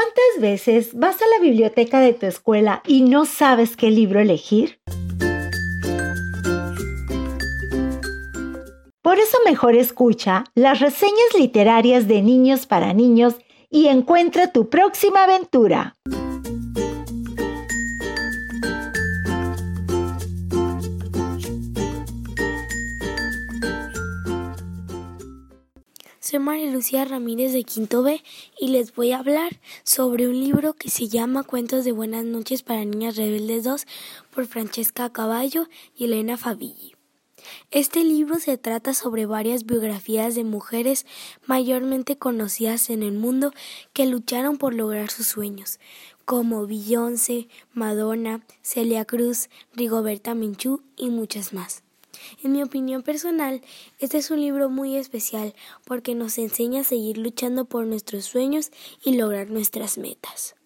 ¿Cuántas veces vas a la biblioteca de tu escuela y no sabes qué libro elegir? Por eso mejor escucha las reseñas literarias de niños para niños y encuentra tu próxima aventura. Soy María Lucía Ramírez de Quinto B y les voy a hablar sobre un libro que se llama Cuentos de Buenas noches para Niñas Rebeldes 2 por Francesca Caballo y Elena Favilli. Este libro se trata sobre varias biografías de mujeres mayormente conocidas en el mundo que lucharon por lograr sus sueños, como Beyoncé, Madonna, Celia Cruz, Rigoberta Menchú y muchas más. En mi opinión personal, este es un libro muy especial porque nos enseña a seguir luchando por nuestros sueños y lograr nuestras metas.